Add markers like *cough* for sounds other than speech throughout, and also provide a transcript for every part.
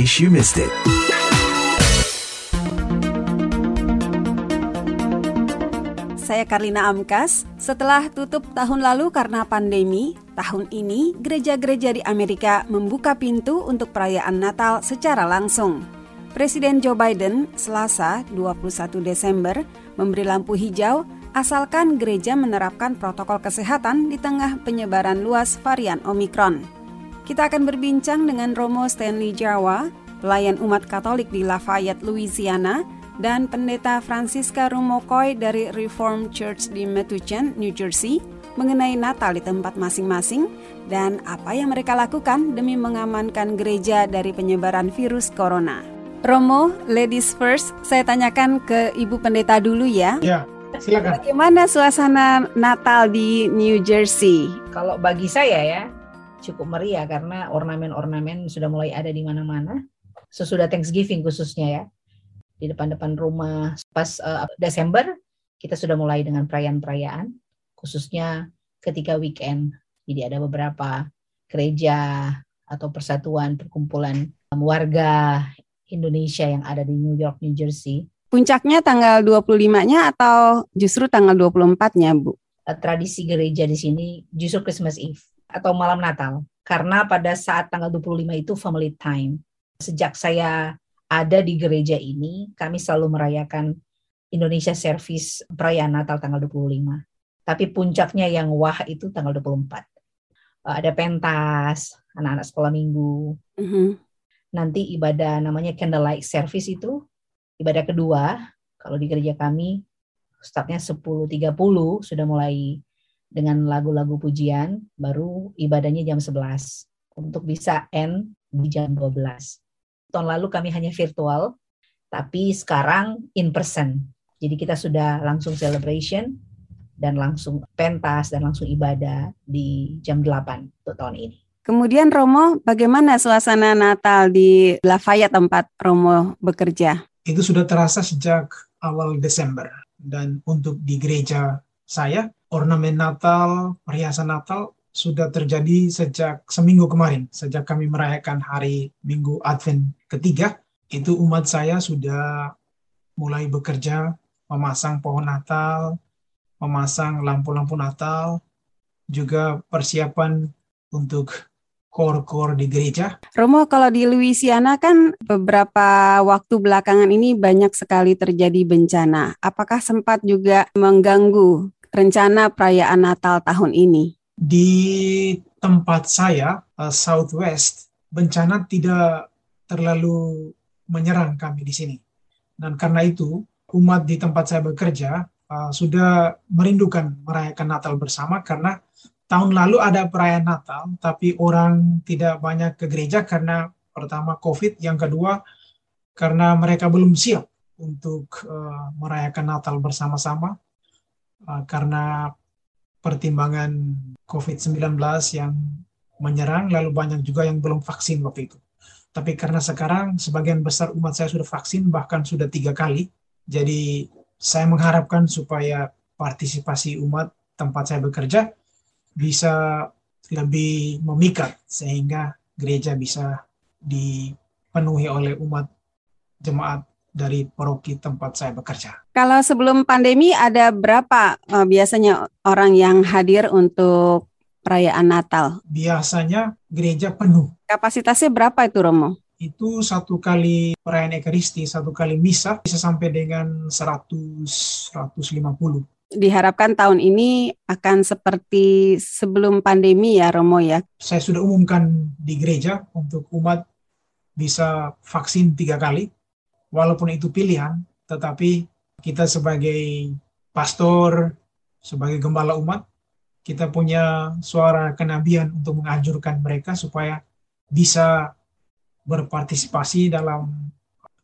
case you missed it. Saya Karlina Amkas. Setelah tutup tahun lalu karena pandemi, tahun ini gereja-gereja di Amerika membuka pintu untuk perayaan Natal secara langsung. Presiden Joe Biden Selasa 21 Desember memberi lampu hijau asalkan gereja menerapkan protokol kesehatan di tengah penyebaran luas varian Omikron. Kita akan berbincang dengan Romo Stanley Jawa, pelayan umat Katolik di Lafayette, Louisiana, dan Pendeta Francisca Rumokoy dari Reformed Church di Metuchen, New Jersey, mengenai Natal di tempat masing-masing dan apa yang mereka lakukan demi mengamankan gereja dari penyebaran virus corona. Romo, ladies first, saya tanyakan ke Ibu Pendeta dulu ya. Ya, silakan. Bagaimana suasana Natal di New Jersey? Kalau bagi saya ya, cukup meriah karena ornamen-ornamen sudah mulai ada di mana-mana. Sesudah Thanksgiving khususnya ya di depan-depan rumah. Pas uh, Desember kita sudah mulai dengan perayaan-perayaan, khususnya ketika weekend. Jadi ada beberapa gereja atau persatuan perkumpulan warga Indonesia yang ada di New York, New Jersey. Puncaknya tanggal 25-nya atau justru tanggal 24-nya, Bu? Eh, tradisi gereja di sini justru Christmas Eve atau malam Natal. Karena pada saat tanggal 25 itu family time. Sejak saya ada di gereja ini, kami selalu merayakan Indonesia Service perayaan Natal tanggal 25. Tapi puncaknya yang wah itu tanggal 24. Eh, ada pentas, anak-anak sekolah minggu. Mm -hmm. Nanti ibadah namanya candlelight service itu, ibadah kedua, kalau di gereja kami, startnya 10.30 sudah mulai dengan lagu-lagu pujian, baru ibadahnya jam 11 untuk bisa end di jam 12 tahun lalu kami hanya virtual, tapi sekarang in person. Jadi kita sudah langsung celebration dan langsung pentas dan langsung ibadah di jam 8 untuk tahun ini. Kemudian Romo, bagaimana suasana Natal di Lafayette tempat Romo bekerja? Itu sudah terasa sejak awal Desember. Dan untuk di gereja saya, ornamen Natal, perhiasan Natal sudah terjadi sejak seminggu kemarin, sejak kami merayakan hari Minggu Advent ketiga, itu umat saya sudah mulai bekerja memasang pohon Natal, memasang lampu-lampu Natal, juga persiapan untuk kor-kor di gereja. Romo, kalau di Louisiana kan beberapa waktu belakangan ini banyak sekali terjadi bencana. Apakah sempat juga mengganggu rencana perayaan Natal tahun ini? di tempat saya uh, Southwest bencana tidak terlalu menyerang kami di sini dan karena itu umat di tempat saya bekerja uh, sudah merindukan merayakan Natal bersama karena tahun lalu ada perayaan Natal tapi orang tidak banyak ke gereja karena pertama COVID yang kedua karena mereka belum siap untuk uh, merayakan Natal bersama-sama uh, karena pertimbangan COVID-19 yang menyerang, lalu banyak juga yang belum vaksin waktu itu. Tapi karena sekarang sebagian besar umat saya sudah vaksin, bahkan sudah tiga kali, jadi saya mengharapkan supaya partisipasi umat tempat saya bekerja bisa lebih memikat sehingga gereja bisa dipenuhi oleh umat jemaat dari paroki tempat saya bekerja. Kalau sebelum pandemi ada berapa uh, biasanya orang yang hadir untuk perayaan Natal? Biasanya gereja penuh. Kapasitasnya berapa itu Romo? Itu satu kali perayaan Ekaristi, satu kali misa bisa sampai dengan 100 150 diharapkan tahun ini akan seperti sebelum pandemi ya Romo ya. Saya sudah umumkan di gereja untuk umat bisa vaksin tiga kali walaupun itu pilihan, tetapi kita sebagai pastor, sebagai gembala umat, kita punya suara kenabian untuk menganjurkan mereka supaya bisa berpartisipasi dalam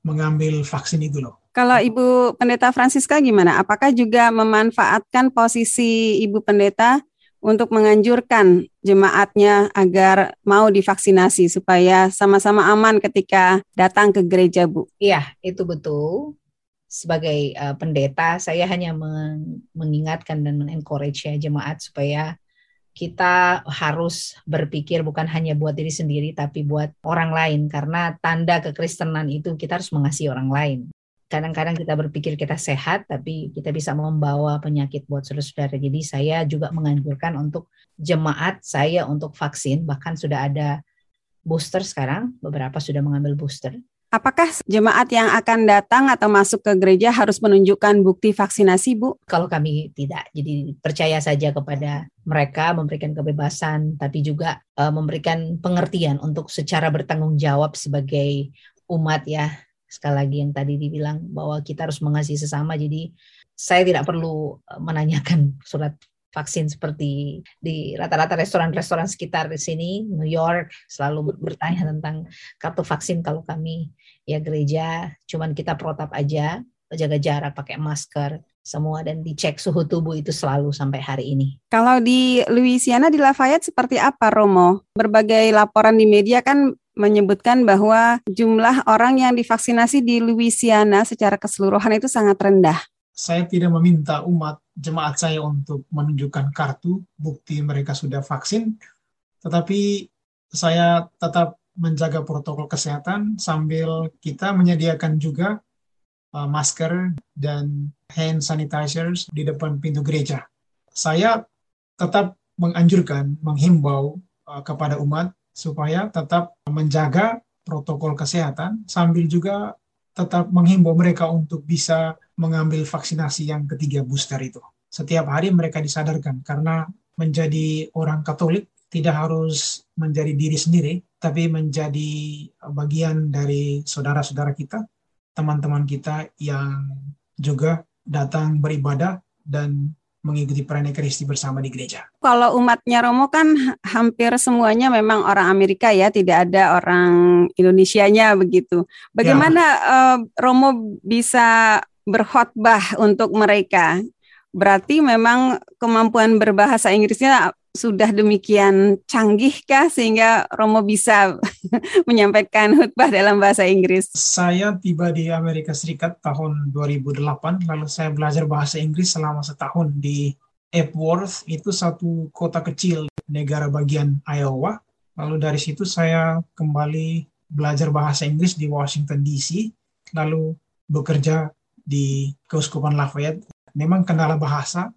mengambil vaksin itu loh. Kalau Ibu Pendeta Francisca gimana? Apakah juga memanfaatkan posisi Ibu Pendeta untuk menganjurkan jemaatnya agar mau divaksinasi supaya sama-sama aman ketika datang ke gereja, Bu. Iya, itu betul. Sebagai uh, pendeta, saya hanya men mengingatkan dan mengencourage ya jemaat supaya kita harus berpikir bukan hanya buat diri sendiri tapi buat orang lain karena tanda kekristenan itu kita harus mengasihi orang lain. Kadang-kadang kita berpikir kita sehat tapi kita bisa membawa penyakit buat saudara-saudara. Jadi saya juga menganjurkan untuk jemaat saya untuk vaksin bahkan sudah ada booster sekarang, beberapa sudah mengambil booster. Apakah jemaat yang akan datang atau masuk ke gereja harus menunjukkan bukti vaksinasi, Bu? Kalau kami tidak, jadi percaya saja kepada mereka, memberikan kebebasan, tapi juga uh, memberikan pengertian untuk secara bertanggung jawab sebagai umat ya. Sekali lagi yang tadi dibilang bahwa kita harus mengasihi sesama, jadi saya tidak perlu eh, menanyakan surat vaksin seperti di rata-rata restoran-restoran sekitar di sini, New York, selalu bertanya tentang kartu vaksin kalau kami ya gereja, cuman kita protap aja, jaga jarak, pakai masker, semua dan dicek suhu tubuh itu selalu sampai hari ini. Kalau di Louisiana di Lafayette seperti apa Romo? Berbagai laporan di media kan menyebutkan bahwa jumlah orang yang divaksinasi di Louisiana secara keseluruhan itu sangat rendah. Saya tidak meminta umat jemaat saya untuk menunjukkan kartu bukti mereka sudah vaksin, tetapi saya tetap menjaga protokol kesehatan sambil kita menyediakan juga uh, masker dan hand sanitizers di depan pintu gereja. Saya tetap menganjurkan, menghimbau uh, kepada umat supaya tetap menjaga protokol kesehatan sambil juga tetap menghimbau mereka untuk bisa mengambil vaksinasi yang ketiga booster itu. Setiap hari mereka disadarkan karena menjadi orang Katolik tidak harus menjadi diri sendiri, tapi menjadi bagian dari saudara-saudara kita, teman-teman kita yang juga datang beribadah dan mengikuti perayaan Ekaristi bersama di gereja. Kalau umatnya Romo kan hampir semuanya memang orang Amerika ya, tidak ada orang Indonesianya begitu. Bagaimana ya. uh, Romo bisa berkhotbah untuk mereka? Berarti memang kemampuan berbahasa Inggrisnya sudah demikian canggihkah sehingga Romo bisa *laughs* menyampaikan khutbah dalam bahasa Inggris? Saya tiba di Amerika Serikat tahun 2008, lalu saya belajar bahasa Inggris selama setahun di Epworth, itu satu kota kecil negara bagian Iowa. Lalu dari situ saya kembali belajar bahasa Inggris di Washington DC, lalu bekerja di Keuskupan Lafayette. Memang kendala bahasa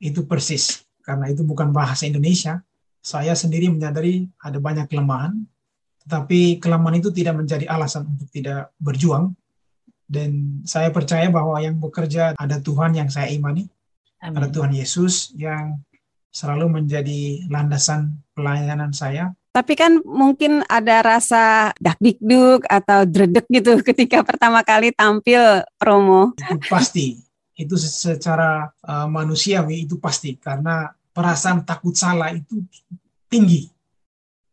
itu persis karena itu bukan bahasa Indonesia, saya sendiri menyadari ada banyak kelemahan, tetapi kelemahan itu tidak menjadi alasan untuk tidak berjuang. Dan saya percaya bahwa yang bekerja ada Tuhan yang saya imani, Amin. ada Tuhan Yesus yang selalu menjadi landasan pelayanan saya. Tapi kan mungkin ada rasa dakdikduk atau dredek gitu *laughs* ketika pertama kali tampil Romo. Itu pasti, itu secara uh, manusiawi itu pasti karena perasaan takut salah itu tinggi.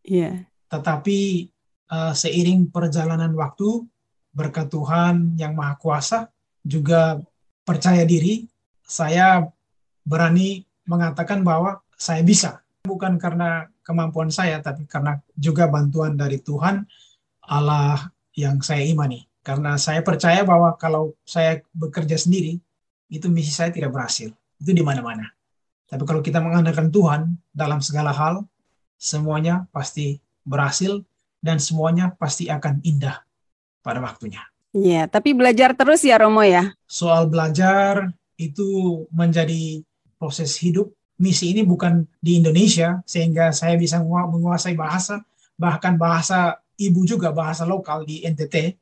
Yeah. Tetapi uh, seiring perjalanan waktu, berkat Tuhan yang Maha Kuasa, juga percaya diri, saya berani mengatakan bahwa saya bisa. Bukan karena kemampuan saya, tapi karena juga bantuan dari Tuhan, Allah yang saya imani. Karena saya percaya bahwa kalau saya bekerja sendiri, itu misi saya tidak berhasil. Itu di mana-mana. Tapi kalau kita mengandalkan Tuhan dalam segala hal, semuanya pasti berhasil dan semuanya pasti akan indah pada waktunya. Iya, tapi belajar terus ya Romo ya. Soal belajar itu menjadi proses hidup. Misi ini bukan di Indonesia sehingga saya bisa menguasai bahasa, bahkan bahasa ibu juga bahasa lokal di NTT.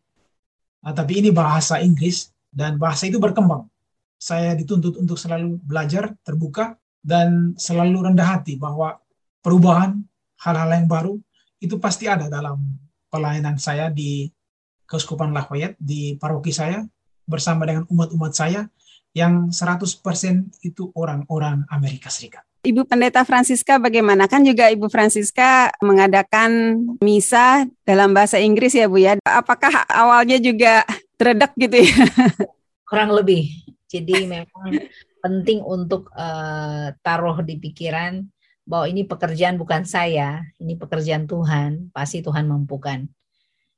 Nah, tapi ini bahasa Inggris dan bahasa itu berkembang. Saya dituntut untuk selalu belajar, terbuka, dan selalu rendah hati bahwa perubahan hal-hal yang baru itu pasti ada dalam pelayanan saya di Keuskupan Lafayette di paroki saya bersama dengan umat-umat saya yang 100% itu orang-orang Amerika Serikat. Ibu Pendeta Francisca bagaimana? Kan juga Ibu Francisca mengadakan misa dalam bahasa Inggris ya Bu ya. Apakah awalnya juga teredak gitu ya? Kurang lebih. Jadi memang penting untuk uh, taruh di pikiran bahwa ini pekerjaan bukan saya, ini pekerjaan Tuhan, pasti Tuhan mampukan.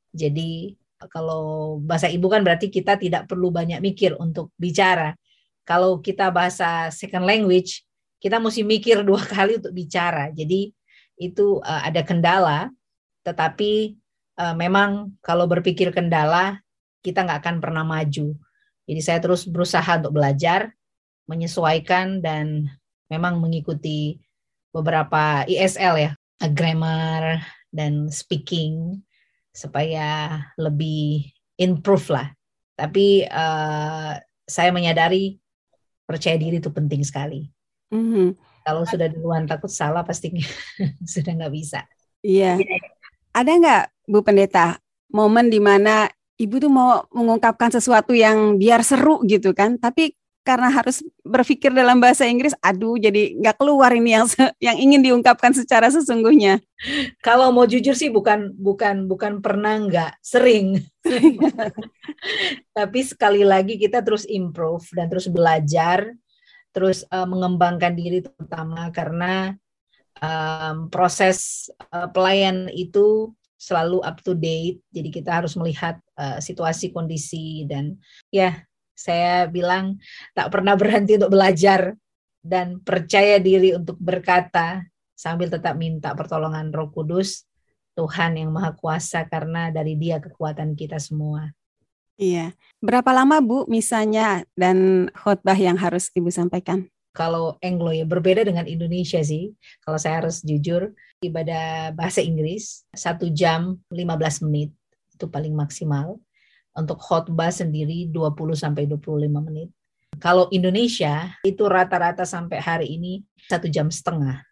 Jadi kalau bahasa ibu kan berarti kita tidak perlu banyak mikir untuk bicara. Kalau kita bahasa second language, kita mesti mikir dua *laughs* kali untuk bicara. Jadi itu uh, ada kendala, tetapi uh, memang kalau berpikir kendala kita nggak akan pernah maju. Jadi saya terus berusaha untuk belajar, menyesuaikan dan memang mengikuti beberapa ISL ya, grammar dan speaking supaya lebih improve lah. Tapi uh, saya menyadari percaya diri itu penting sekali. Mm-hmm. Kalau sudah duluan takut salah pasti *laughs* sudah nggak bisa. Iya. Ada nggak Bu Pendeta momen di mana Ibu tuh mau mengungkapkan sesuatu yang biar seru gitu kan, tapi karena harus berpikir dalam bahasa Inggris, aduh jadi nggak keluar ini yang *laughs* yang ingin diungkapkan secara sesungguhnya. Kalau mau jujur sih bukan bukan bukan pernah nggak sering, *laughs* tapi sekali lagi kita terus improve dan terus belajar, terus uh, mengembangkan diri terutama karena um, proses uh, pelayan itu selalu up to date, jadi kita harus melihat uh, situasi kondisi dan ya saya bilang tak pernah berhenti untuk belajar dan percaya diri untuk berkata sambil tetap minta pertolongan Roh Kudus, Tuhan yang Maha Kuasa karena dari Dia kekuatan kita semua. Iya. Berapa lama Bu misalnya dan khotbah yang harus Ibu sampaikan? Kalau Anglo ya berbeda dengan Indonesia sih. Kalau saya harus jujur, ibadah bahasa Inggris satu jam 15 menit itu paling maksimal untuk khotbah sendiri 20 sampai 25 menit. Kalau Indonesia itu rata-rata sampai hari ini satu jam setengah.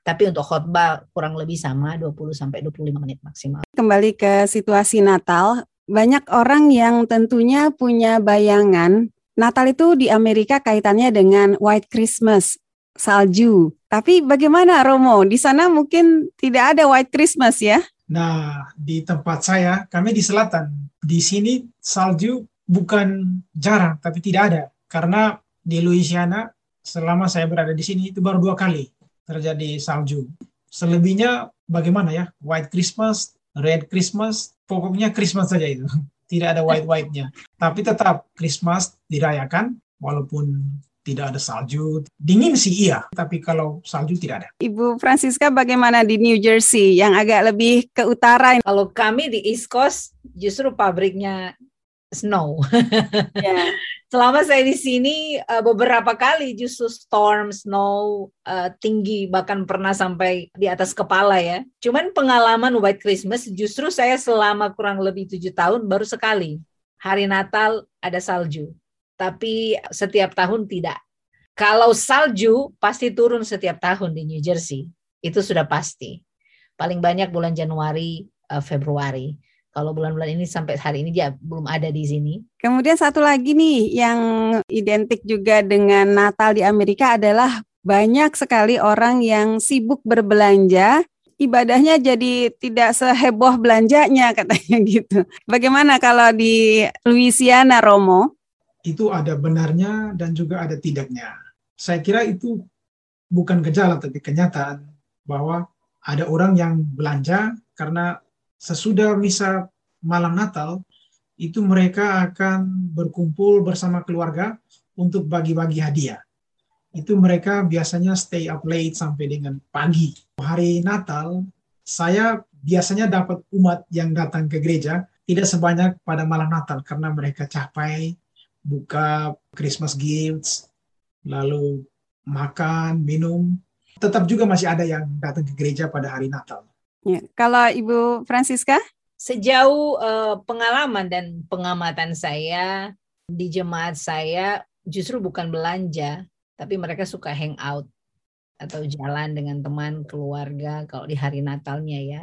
Tapi untuk khotbah kurang lebih sama 20 sampai 25 menit maksimal. Kembali ke situasi Natal, banyak orang yang tentunya punya bayangan Natal itu di Amerika kaitannya dengan White Christmas, salju. Tapi bagaimana Romo? Di sana mungkin tidak ada White Christmas ya? Nah, di tempat saya, kami di selatan, di sini salju bukan jarang, tapi tidak ada. Karena di Louisiana, selama saya berada di sini, itu baru dua kali terjadi salju. Selebihnya bagaimana ya? White Christmas, Red Christmas, pokoknya Christmas saja itu. *laughs* Tidak ada white-white-nya. Tapi tetap Christmas dirayakan, walaupun tidak ada salju. Dingin sih iya, tapi kalau salju tidak ada. Ibu Francisca bagaimana di New Jersey yang agak lebih ke utara? Kalau kami di East Coast justru pabriknya snow. *laughs* Yeah. Selama saya di sini eh, beberapa kali justru storm, snow uh, tinggi bahkan pernah sampai di atas kepala ya. Cuman pengalaman White Christmas justru saya selama kurang lebih tujuh tahun baru sekali. Hari Natal ada salju tapi setiap tahun tidak. Kalau salju pasti turun setiap tahun di New Jersey, itu sudah pasti. Paling banyak bulan Januari, uh, Februari. Kalau bulan-bulan ini sampai hari ini dia belum ada di sini. Kemudian satu lagi nih yang identik juga dengan Natal di Amerika adalah banyak sekali orang yang sibuk berbelanja ibadahnya jadi tidak seheboh belanjanya *laughs* katanya gitu. Bagaimana kalau di Louisiana Romo? Itu ada benarnya dan juga ada tidaknya. Saya kira itu bukan gejala tapi kenyataan bahwa ada orang yang belanja karena sesudah misa malam Natal itu mereka akan berkumpul bersama keluarga untuk bagi-bagi hadiah. Itu mereka biasanya stay up late sampai dengan pagi. Hari Natal saya biasanya dapat umat yang datang ke gereja tidak sebanyak pada malam Natal karena mereka capai buka Christmas gifts, lalu makan, minum. Tetap juga masih ada yang datang ke gereja pada hari Natal. Ya. Kalau Ibu Francisca? Sejauh uh, pengalaman dan pengamatan saya di jemaat saya justru bukan belanja, tapi mereka suka hangout atau jalan dengan teman keluarga kalau di hari Natalnya ya,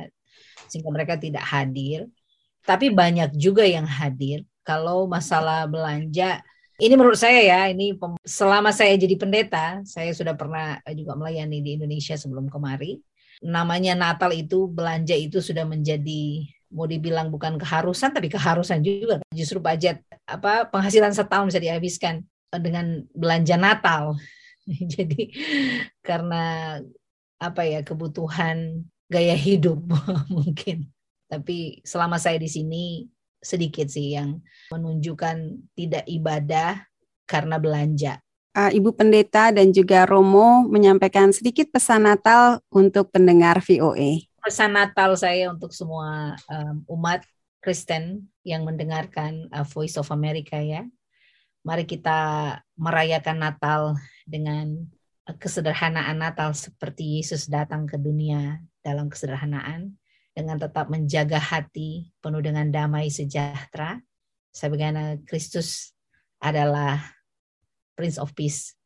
sehingga mereka tidak hadir. Tapi banyak juga yang hadir kalau masalah belanja ini menurut saya ya, ini selama saya jadi pendeta, saya sudah pernah juga melayani di Indonesia sebelum kemari. Namanya Natal itu belanja itu sudah menjadi mau dibilang bukan keharusan tapi keharusan juga. Justru budget apa penghasilan setahun bisa dihabiskan dengan belanja Natal. *laughs* jadi karena apa ya kebutuhan gaya hidup *laughs* mungkin. Tapi selama saya di sini sedikit sih yang menunjukkan tidak ibadah karena belanja. uh, Ibu Pendeta dan juga Romo menyampaikan sedikit pesan Natal untuk pendengar VOA. Pesan Natal saya untuk semua um, umat Kristen yang mendengarkan uh, Voice of America ya. Mari kita merayakan Natal dengan kesederhanaan Natal seperti Yesus datang ke dunia dalam kesederhanaan dengan tetap menjaga hati penuh dengan damai sejahtera sebagaimana Kristus adalah Prince of Peace.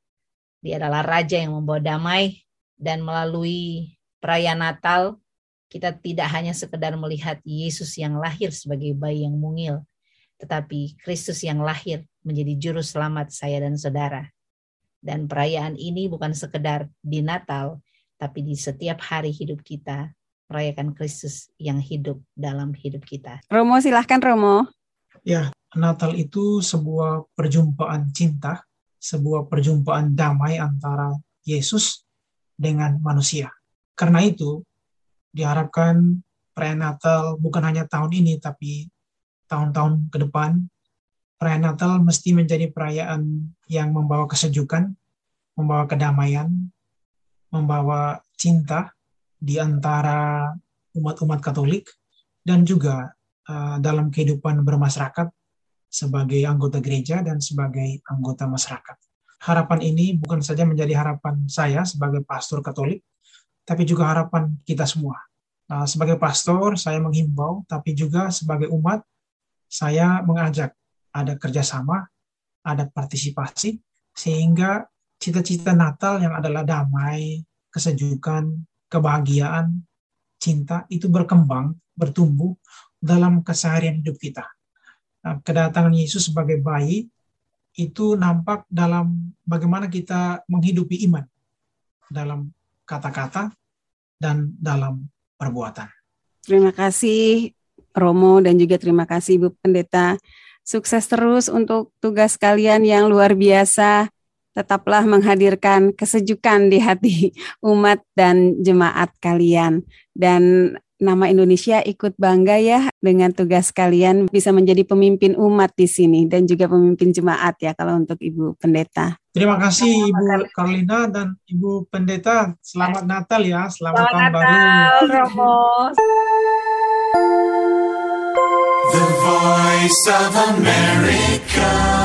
Dia adalah raja yang membawa damai dan melalui perayaan Natal kita tidak hanya sekedar melihat Yesus yang lahir sebagai bayi yang mungil, tetapi Kristus yang lahir menjadi juru selamat saya dan saudara. Dan perayaan ini bukan sekedar di Natal, tapi di setiap hari hidup kita merayakan Kristus yang hidup dalam hidup kita. Romo, silahkan Romo. Ya, Natal itu sebuah perjumpaan cinta, sebuah perjumpaan damai antara Yesus dengan manusia. Karena itu, diharapkan perayaan Natal bukan hanya tahun ini, tapi tahun-tahun ke depan, perayaan Natal mesti menjadi perayaan yang membawa kesejukan, membawa kedamaian, membawa cinta, di antara umat-umat Katolik dan juga uh, dalam kehidupan bermasyarakat sebagai anggota gereja dan sebagai anggota masyarakat. Harapan ini bukan saja menjadi harapan saya sebagai pastor Katolik, tapi juga harapan kita semua. Uh, sebagai pastor, saya menghimbau, tapi juga sebagai umat, saya mengajak ada kerjasama, ada partisipasi, sehingga cita-cita Natal yang adalah damai, kesejukan, kebahagiaan, cinta itu berkembang, bertumbuh dalam keseharian hidup kita. Nah, kedatangan Yesus sebagai bayi itu nampak dalam bagaimana kita menghidupi iman dalam kata-kata dan dalam perbuatan. Terima kasih Romo dan juga terima kasih Ibu Pendeta. Sukses terus untuk tugas kalian yang luar biasa tetaplah menghadirkan kesejukan di hati *laughs* umat dan jemaat kalian. Dan nama Indonesia ikut bangga ya dengan tugas kalian bisa menjadi pemimpin umat di sini dan juga pemimpin jemaat ya kalau untuk Ibu Pendeta. Terima kasih Ibu Carlina dan Ibu Pendeta. Selamat Natal ya, selamat, selamat tahun Natal, baru. Romo. The Voice of America.